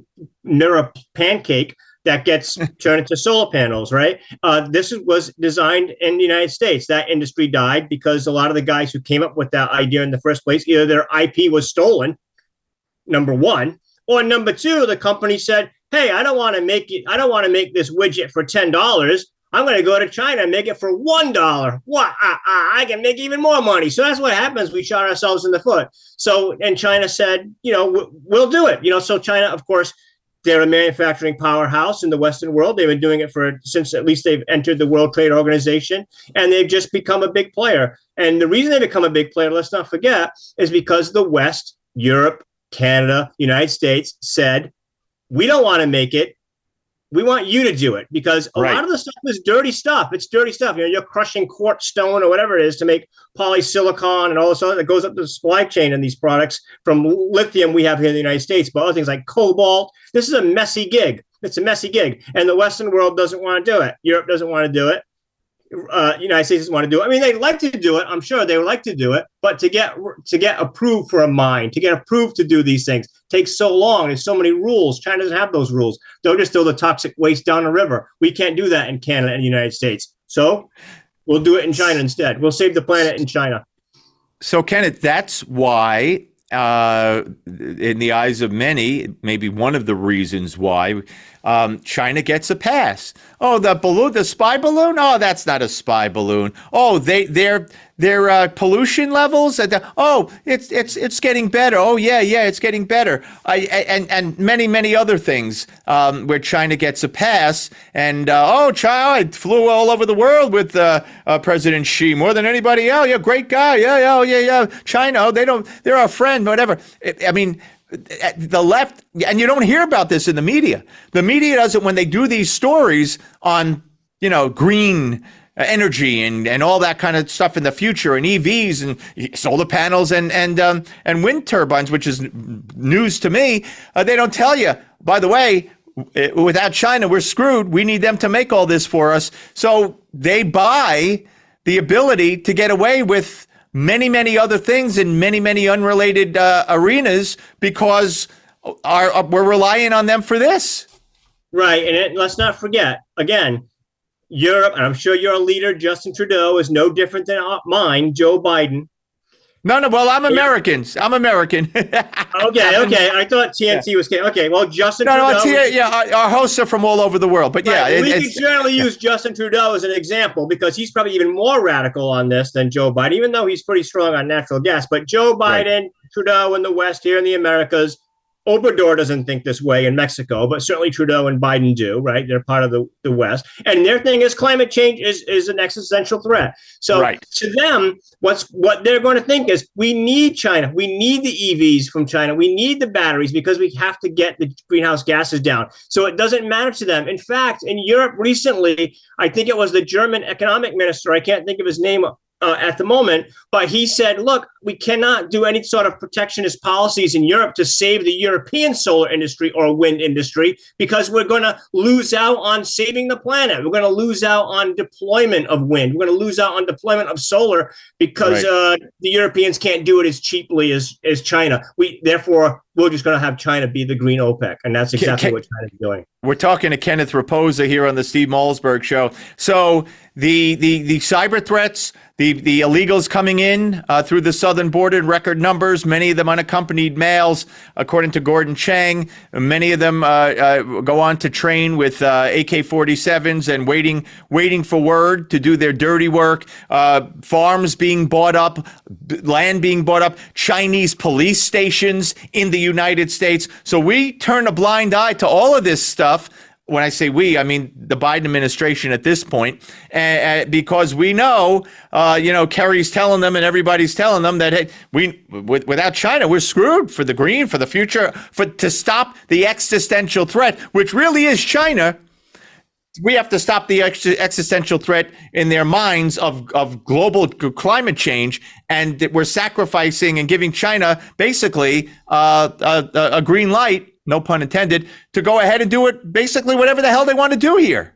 mirror pancake that gets turned into solar panels, right? Uh, this was designed in the United States. That industry died because a lot of the guys who came up with that idea in the first place, either their IP was stolen, number one, or number two, the company said, "Hey, I don't want to make it. I don't want to make this widget for ten dollars. I'm going to go to China and make it for one dollar. What? I, I, I, can make even more money." So that's what happens. We shot ourselves in the foot. So, and China said, "You know, we'll do it." You know, so China, of course they're a manufacturing powerhouse in the Western world. They've been doing it for since at least they've entered the World Trade Organization, and they've just become a big player. And the reason they become a big player, let's not forget, is because the West, Europe, Canada, United States said, we don't want to make it. We want you to do it because a right. lot of the stuff is dirty stuff. It's dirty stuff. You know, you're crushing quartz stone or whatever it is to make polysilicon and all this other that goes up the supply chain in these products from lithium we have here in the United States, but other things like cobalt. This is a messy gig. It's a messy gig. And the Western world doesn't want to do it. Europe doesn't want to do it uh, United States doesn't want to do it. I mean, they'd like to do it. I'm sure they would like to do it, but to get to get approved for a mine, to get approved to do these things, takes so long. There's so many rules. China doesn't have those rules. They'll just throw the toxic waste down the river. We can't do that in Canada and the United States. So we'll do it in China instead. We'll save the planet in China. So, Kenneth, that's why uh, in the eyes of many, maybe one of the reasons why um, China gets a pass. Oh, the balloon, the spy balloon. Oh, that's not a spy balloon. Oh, they their their uh, pollution levels. oh, it's it's it's getting better. Oh, yeah, yeah, it's getting better. I, and and many many other things um, where China gets a pass. And uh, oh, China flew all over the world with uh, uh, President Xi more than anybody else. Yeah, great guy. Yeah, yeah, oh, yeah, yeah. China, oh, they don't. They're our friend. Whatever. I mean the left, and you don't hear about this in the media. The media doesn't when they do these stories on, you know, green energy and, and all that kind of stuff in the future and EVs and solar panels and and um, and wind turbines, which is news to me. Uh, they don't tell you. By the way, without China, we're screwed. We need them to make all this for us. So they buy the ability to get away with many, many other things in many, many unrelated uh, arenas because our, uh, we're relying on them for this. Right. And it, let's not forget, again, Europe, and I'm sure your leader, Justin Trudeau, is no different than uh, mine, Joe Biden. No, no. Well, I'm Americans. I'm American. Okay, okay. I thought TNT was okay. Well, Justin no, no. Trudeau. T- yeah, our, our hosts are from all over the world, but yeah, Right, it- we can it's- generally use Justin Trudeau as an example because he's probably even more radical on this than Joe Biden, even though he's pretty strong on natural gas. But Joe Biden, Trudeau in the West, here in the Americas, Obrador doesn't think this way in Mexico, but certainly Trudeau and Biden do, right? They're part of the, the West. And their thing is climate change is, is an existential threat. So Right. to them, what's what they're going to think is we need China. We need the EVs from China. We need the batteries because we have to get the greenhouse gases down. So it doesn't matter to them. In fact, in Europe recently, I think it was the German economic minister, I can't think of his name uh, at the moment, but he said, look, we cannot do any sort of protectionist policies in Europe to save the European solar industry or wind industry because we're going to lose out on saving the planet. We're going to lose out on deployment of wind. We're going to lose out on deployment of solar because Right. uh, the Europeans can't do it as cheaply as, as China. We therefore we're just going to have China be the green OPEC, and that's exactly can- what China's doing. We're talking to Kenneth Rapoza here on the Steve Malzberg show. So the the the cyber threats, the the illegals coming in uh, through the southern border in record numbers, many of them unaccompanied males, according to Gordon Chang. Many of them uh, uh, go on to train with uh, AK-47s and waiting waiting for word to do their dirty work. Uh, farms being bought up, land being bought up, Chinese police stations in the United States. So we turn a blind eye to all of this stuff. When I say we, I mean the Biden administration at this point, uh, uh, because we know, uh, you know, Kerry's telling them and everybody's telling them that hey, we with, without China we're screwed for the green, for the future, for to stop the existential threat, which really is China we have to stop the ex- existential threat in their minds of, of global c- climate change, and we're sacrificing and giving China basically uh, a, a- a green light, no pun intended, to go ahead and do it basically whatever the hell they want to do here.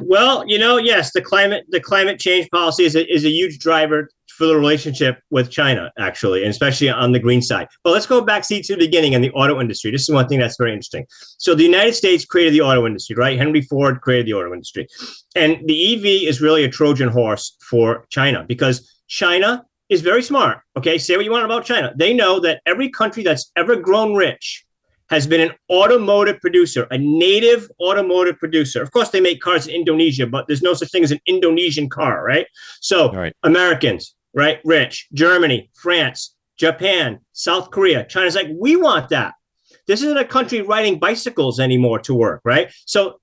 Well, you know, yes, the climate the climate change policy is a, is a huge driver for the relationship with China, actually, and especially on the green side. But let's go back see to the beginning in the auto industry. This is one thing that's very interesting. So the United States created the auto industry, right? Henry Ford created the auto industry, and the EV is really a Trojan horse for China because China is very smart. Okay, say what you want about China. They know that every country that's ever grown rich has been an automotive producer, a native automotive producer. Of course, they make cars in Indonesia, but there's no such thing as an Indonesian car, right? So, Americans, right? Rich, Germany, France, Japan, South Korea, China's like, we want that. This isn't a country riding bicycles anymore to work, right? So,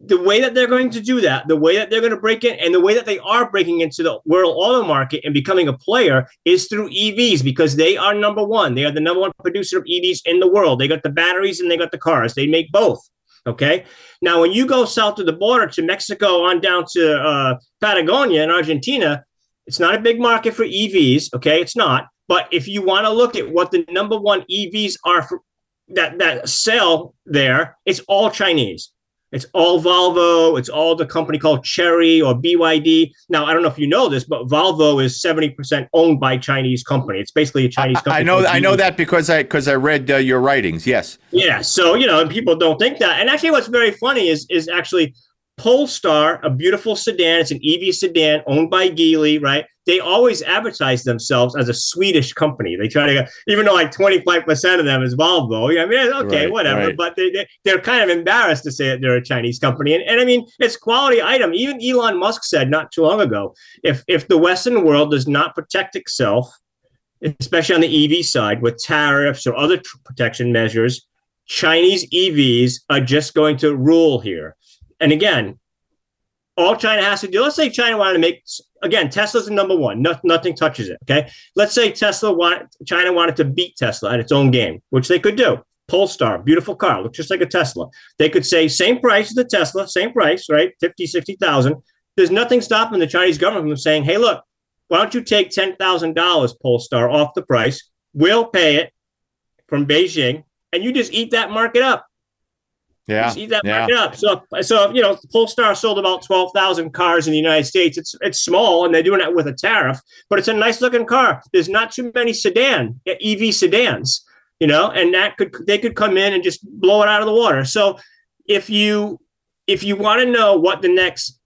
the way that they're going to do that, the way that they're going to break in, and the way that they are breaking into the world auto market and becoming a player is through EVs because they are number one. They are the number one producer of EVs in the world. They got the batteries and they got the cars. They make both. Okay. Now, when you go south of the border to Mexico on down to uh, Patagonia in Argentina, it's not a big market for EVs. Okay. It's not. But if you want to look at what the number one EVs are for that, that sell there, it's all Chinese. It's all Volvo. It's all the company called Chery or BYD. Now, I don't know if you know this, but Volvo is 70% owned by Chinese company. It's basically a Chinese company. I know, I know that because I because I read uh, your writings. Yes. Yeah. So, you know, and people don't think that. And actually, what's very funny is is actually Polestar, a beautiful sedan. It's an EV sedan owned by Geely, right? They always advertise themselves as a Swedish company. They try to, go, even though like 25% of them is Volvo. Yeah, I mean, okay, Right, whatever. right. But they, they, they're kind of embarrassed to say that they're a Chinese company. And, and I mean, it's quality item. Even Elon Musk said not too long ago if, if the Western world does not protect itself, especially on the EV side with tariffs or other tr- protection measures, Chinese EVs are just going to rule here. And again, all China has to do, let's say China wanted to make, again, Tesla's the number one, no, nothing touches it. Okay. Let's say Tesla wanted, China wanted to beat Tesla at its own game, which they could do. Polestar, beautiful car, looks just like a Tesla. They could say same price as the Tesla, same price, right? 50, 60,000. There's nothing stopping the Chinese government from saying, hey, look, why don't you take $10,000 Polestar off the price? We'll pay it from Beijing and you just eat that market up. Yeah. Eat that yeah. market up. So, so you know, Polestar sold about twelve thousand cars in the United States. It's it's small, and they're doing it with a tariff, but it's a nice looking car. There's not too many sedan EV sedans, you know, and that could they could come in and just blow it out of the water. So, if you if you want to know what the next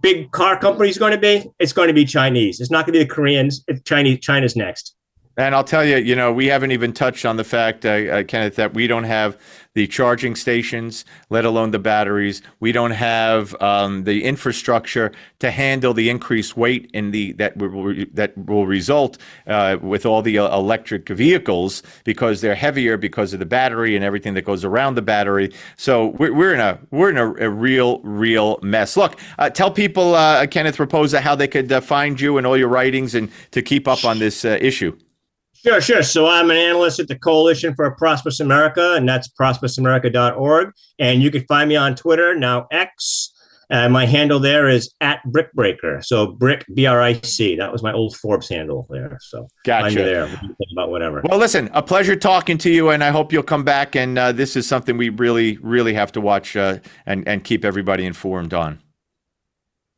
big car company is going to be, it's going to be Chinese. It's not going to be the Koreans. It's Chinese. China's next. And I'll tell you, you know, we haven't even touched on the fact, uh, uh, Kenneth, that we don't have the charging stations, let alone the batteries. We don't have um, the infrastructure to handle the increased weight in the that will that will result uh, with all the uh, electric vehicles because they're heavier because of the battery and everything that goes around the battery. So we're, we're in a we're in a, a real real mess. Look, uh, tell people, uh, Kenneth Rapoza, how they could uh, find you and all your writings and to keep up on this issue. Sure, sure. So I'm an analyst at the Coalition for a Prosperous America, and that's prosperousamerica.org. And you can find me on Twitter, now X. And my handle there is at Brickbreaker. So Brick, B R I C. That was my old Forbes handle there. So gotcha. there about whatever. Well, listen, a pleasure talking to you, and I hope you'll come back. And uh, this is something we really, really have to watch uh, and, and keep everybody informed on.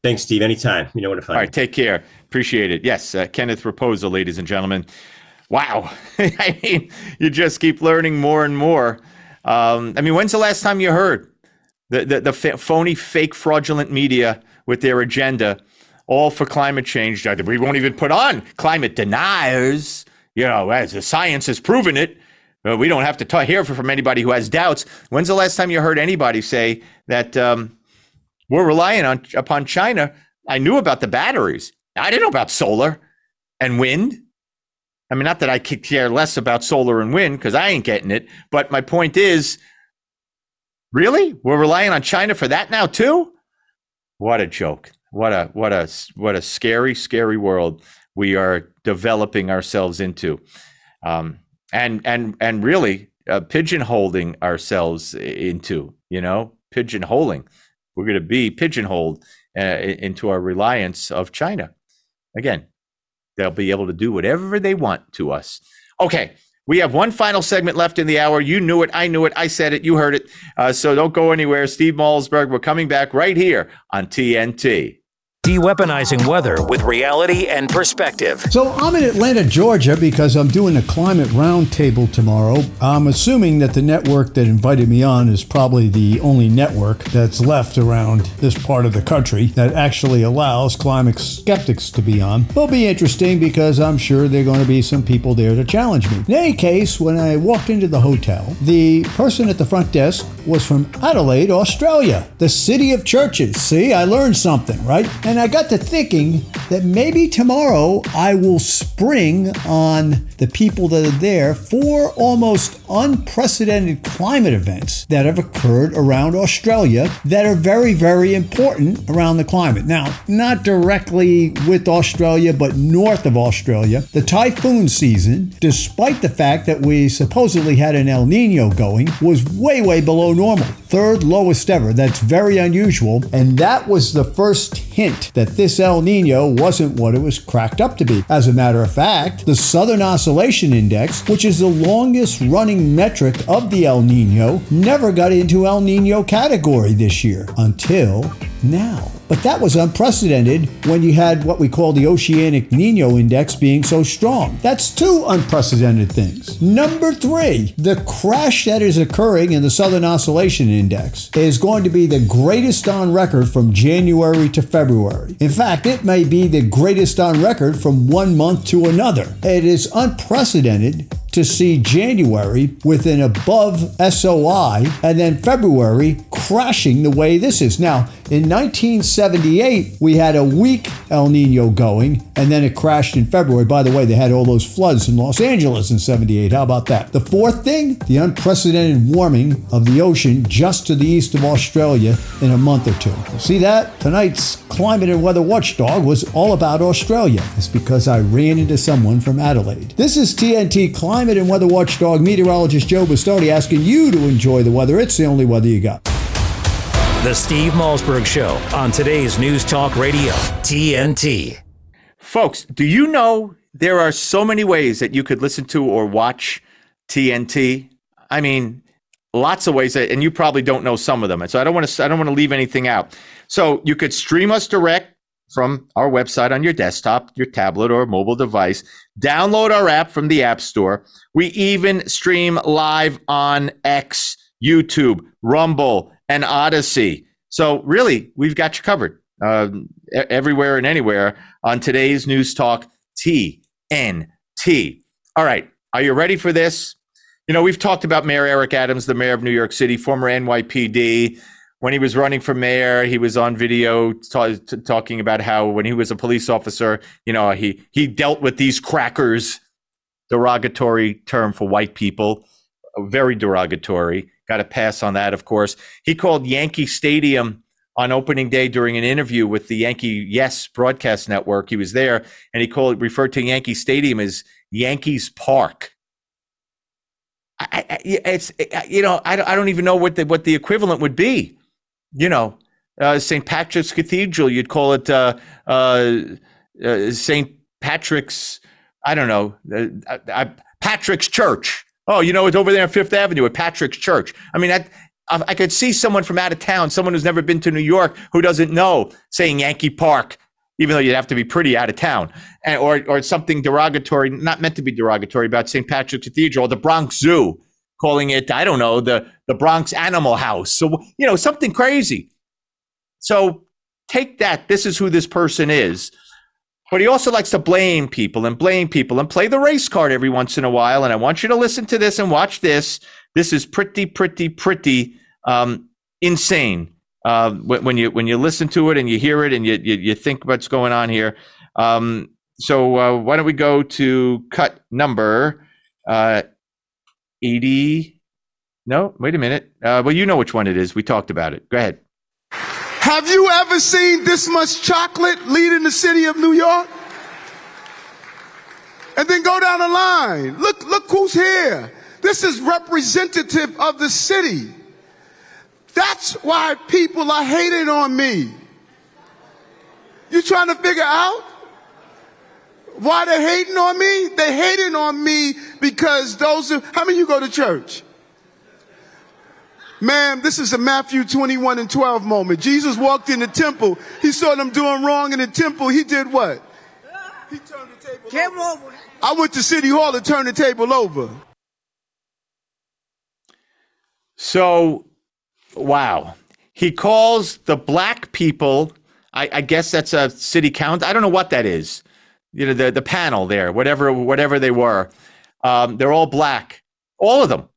Thanks, Steve. Anytime. You know where to find All right, take care. Appreciate it. Yes, uh, Kenneth Rapoza, ladies and gentlemen. Wow. I mean, you just keep learning more and more. Um, I mean, when's the last time you heard the, the, the phony, fake, fraudulent media with their agenda, all for climate change? We won't even put on climate deniers. You know, as the science has proven it. We don't have to talk, hear from anybody who has doubts. When's the last time you heard anybody say that um, we're relying on upon China? I knew about the batteries. I didn't know about solar and wind. I mean, not that I could care less about solar and wind because I ain't getting it. But my point is, really, we're relying on China for that now too. What a joke! What a what a what a scary, scary world we are developing ourselves into, um, and and and really uh, pigeonholing ourselves into. You know, pigeonholing. We're going to be pigeonholed uh, into our reliance of China. Again, They'll be able to do whatever they want to us. Okay. We have one final segment left in the hour. You knew it. I knew it. I said it. You heard it. Uh, so don't go anywhere. Steve Malzberg, we're coming back right here on TNT. De-weaponizing weather with reality and perspective. So I'm in Atlanta, Georgia because I'm doing a climate roundtable tomorrow. I'm assuming that the network that invited me on is probably the only network that's left around this part of the country that actually allows climate skeptics to be on. It'll be interesting because I'm sure there are going to be some people there to challenge me. In any case, when I walked into the hotel, the person at the front desk was from Adelaide, Australia, the city of churches. See, I learned something, right? And I got to thinking that maybe tomorrow I will spring on the people that are there for almost unprecedented climate events that have occurred around Australia that are very, very important around the climate. Now, not directly with Australia, but north of Australia, the typhoon season, despite the fact that we supposedly had an El Nino going, was way, way below normal. Third lowest ever. That's very unusual. And that was the first hint that this El Nino wasn't what it was cracked up to be. As a matter of fact, the Southern Oscillation Index, which is the longest running metric of the El Nino, never got into El Nino category this year until now. But that was unprecedented when you had what we call the Oceanic Nino Index being so strong. That's two unprecedented things. Number three, the crash that is occurring in the Southern Oscillation Index is going to be the greatest on record from January to February. In fact, it may be the greatest on record from one month to another. It is unprecedented to see January with an above SOI and then February crashing the way this is. Now, in 1978, we had a weak El Nino going and then it crashed in February. By the way, they had all those floods in Los Angeles in 78. How about that? The fourth thing, the unprecedented warming of the ocean just to the east of Australia in a month or two. See that? Tonight's climate and weather watchdog was all about Australia. It's because I ran into someone from Adelaide. This is TNT Climate and Weather Watchdog meteorologist Joe Bastardi asking you to enjoy the weather. It's the only weather you got. The Steve Malzberg Show on today's News Talk Radio, TNT. Folks, do you know there are so many ways that you could listen to or watch TNT? I mean, lots of ways that, and you probably don't know some of them. And so I don't want to I don't want to leave anything out. So you could stream us direct from our website on your desktop, your tablet, or mobile device. Download our app from the App Store. We even stream live on X, YouTube, Rumble, and Odysee. So really, we've got you covered. uh, everywhere and anywhere on today's News Talk TNT. All right, are you ready for this? You know, we've talked about Mayor Eric Adams, the mayor of New York City, former NYPD. When he was running for mayor, he was on video t- t- talking about how when he was a police officer, you know, he he dealt with these crackers, derogatory term for white people, very derogatory. Got a pass on that, of course. He called Yankee Stadium on opening day during an interview with the Yankee Yes broadcast network. He was there, and he called referred to Yankee Stadium as Yankees Park. I, I, it's you know I, I don't even know what the what the equivalent would be. You know, uh, St. Patrick's Cathedral. You'd call it uh, uh, uh St. Patrick's. I don't know uh, Patrick's Church. Oh, you know, it's over there on Fifth Avenue at Patrick's Church. I mean, I, I could see someone from out of town, someone who's never been to New York, who doesn't know, saying Yankee Park, even though you'd have to be pretty out of town, and, or or something derogatory, not meant to be derogatory about St. Patrick's Cathedral, the Bronx Zoo, calling it, I don't know, the the Bronx Animal House. So you know, something crazy. So take that. This is who this person is. But he also likes to blame people and blame people and play the race card every once in a while. And I want you to listen to this and watch this. This is pretty, pretty, pretty um, insane uh, when you when you listen to it and you hear it and you you, you think what's going on here. Um, so uh, why don't we go to cut number uh, eighty? No, wait a minute. Uh, well, you know which one it is. We talked about it. Go ahead. Have you ever seen this much chocolate leading the city of New York? And then go down the line. Look, look who's here. This is representative of the city. That's why people are hating on me. You trying to figure out why they're hating on me? They hating on me because those who, how many you go to church? Ma'am, this is a Matthew 21 and 12 moment. Jesus walked in the temple. He saw them doing wrong in the temple. He did what? He turned the table over. over. I went to City Hall to turn the table over. So, wow. He calls the black people, I, I guess that's a city count. I don't know what that is. You know, the, the panel there, whatever, whatever they were. Um, they're all black. All of them,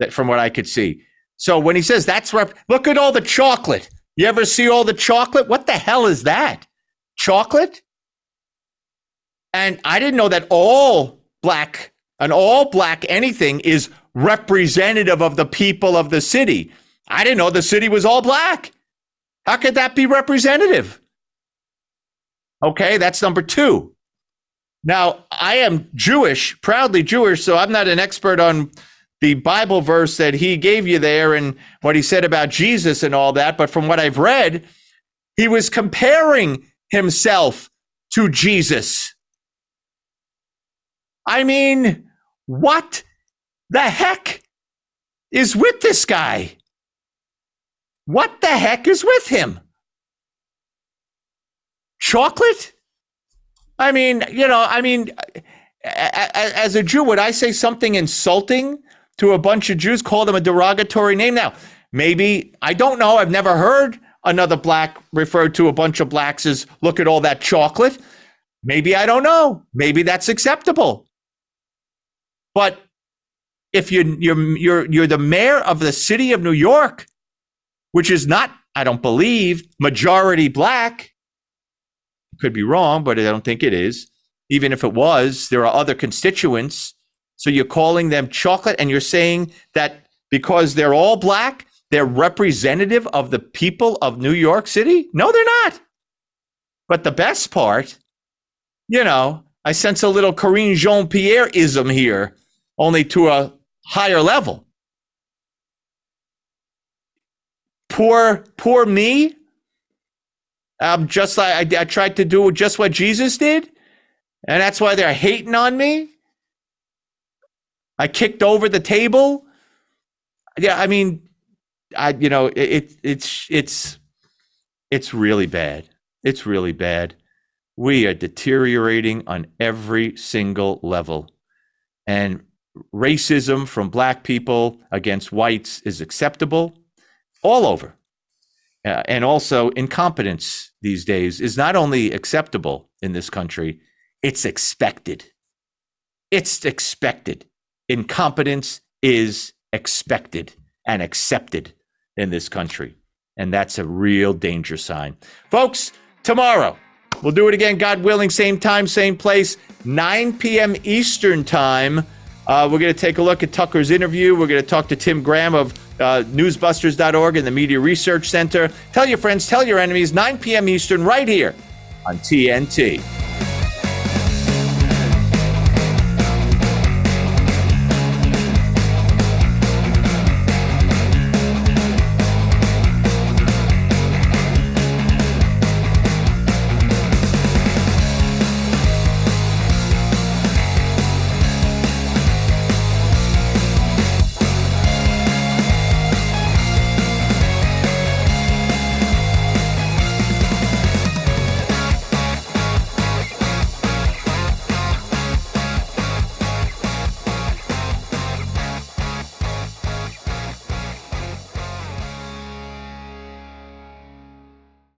that, from what I could see. So when he says that's rep- look at all the chocolate. You ever see all the chocolate? What the hell is that? Chocolate? And I didn't know that all black, an all black anything is representative of the people of the city. I didn't know the city was all black. How could that be representative? Okay, that's number two. Now, I am Jewish, proudly Jewish, so I'm not an expert on the Bible verse that he gave you there and what he said about Jesus and all that. But from what I've read, he was comparing himself to Jesus. I mean, what the heck is with this guy? What the heck is with him? Chocolate? I mean, you know, I mean, as a Jew, would I say something insulting to a bunch of Jews, call them a derogatory name. Now, maybe, I don't know, I've never heard another black referred to a bunch of blacks as look at all that chocolate. Maybe I don't know. Maybe that's acceptable. But if you're, you're, you're, you're the mayor of the city of New York, which is not, I don't believe, majority black, could be wrong, but I don't think it is. Even if it was, there are other constituents so you're calling them chocolate and you're saying that because they're all black, they're representative of the people of New York City? No, they're not. But the best part, you know, I sense a little Karine Jean Pierre ism here, only to a higher level. Poor, poor me. I'm just like I, I tried to do just what Jesus did, and that's why they're hating on me. I kicked over the table. Yeah, I mean, I you know it, it's it's it's really bad. It's really bad. We are deteriorating on every single level, and racism from black people against whites is acceptable all over. Uh, and also incompetence these days is not only acceptable in this country, it's expected. It's expected. Incompetence is expected and accepted in this country. And that's a real danger sign. Folks, tomorrow, we'll do it again, God willing, same time, same place, 9 p.m. Eastern Time. Uh, we're going to take a look at Tucker's interview. We're going to talk to Tim Graham of uh, newsbusters.org and the Media Research Center. Tell your friends, tell your enemies, 9 p.m. Eastern, right here on TNT.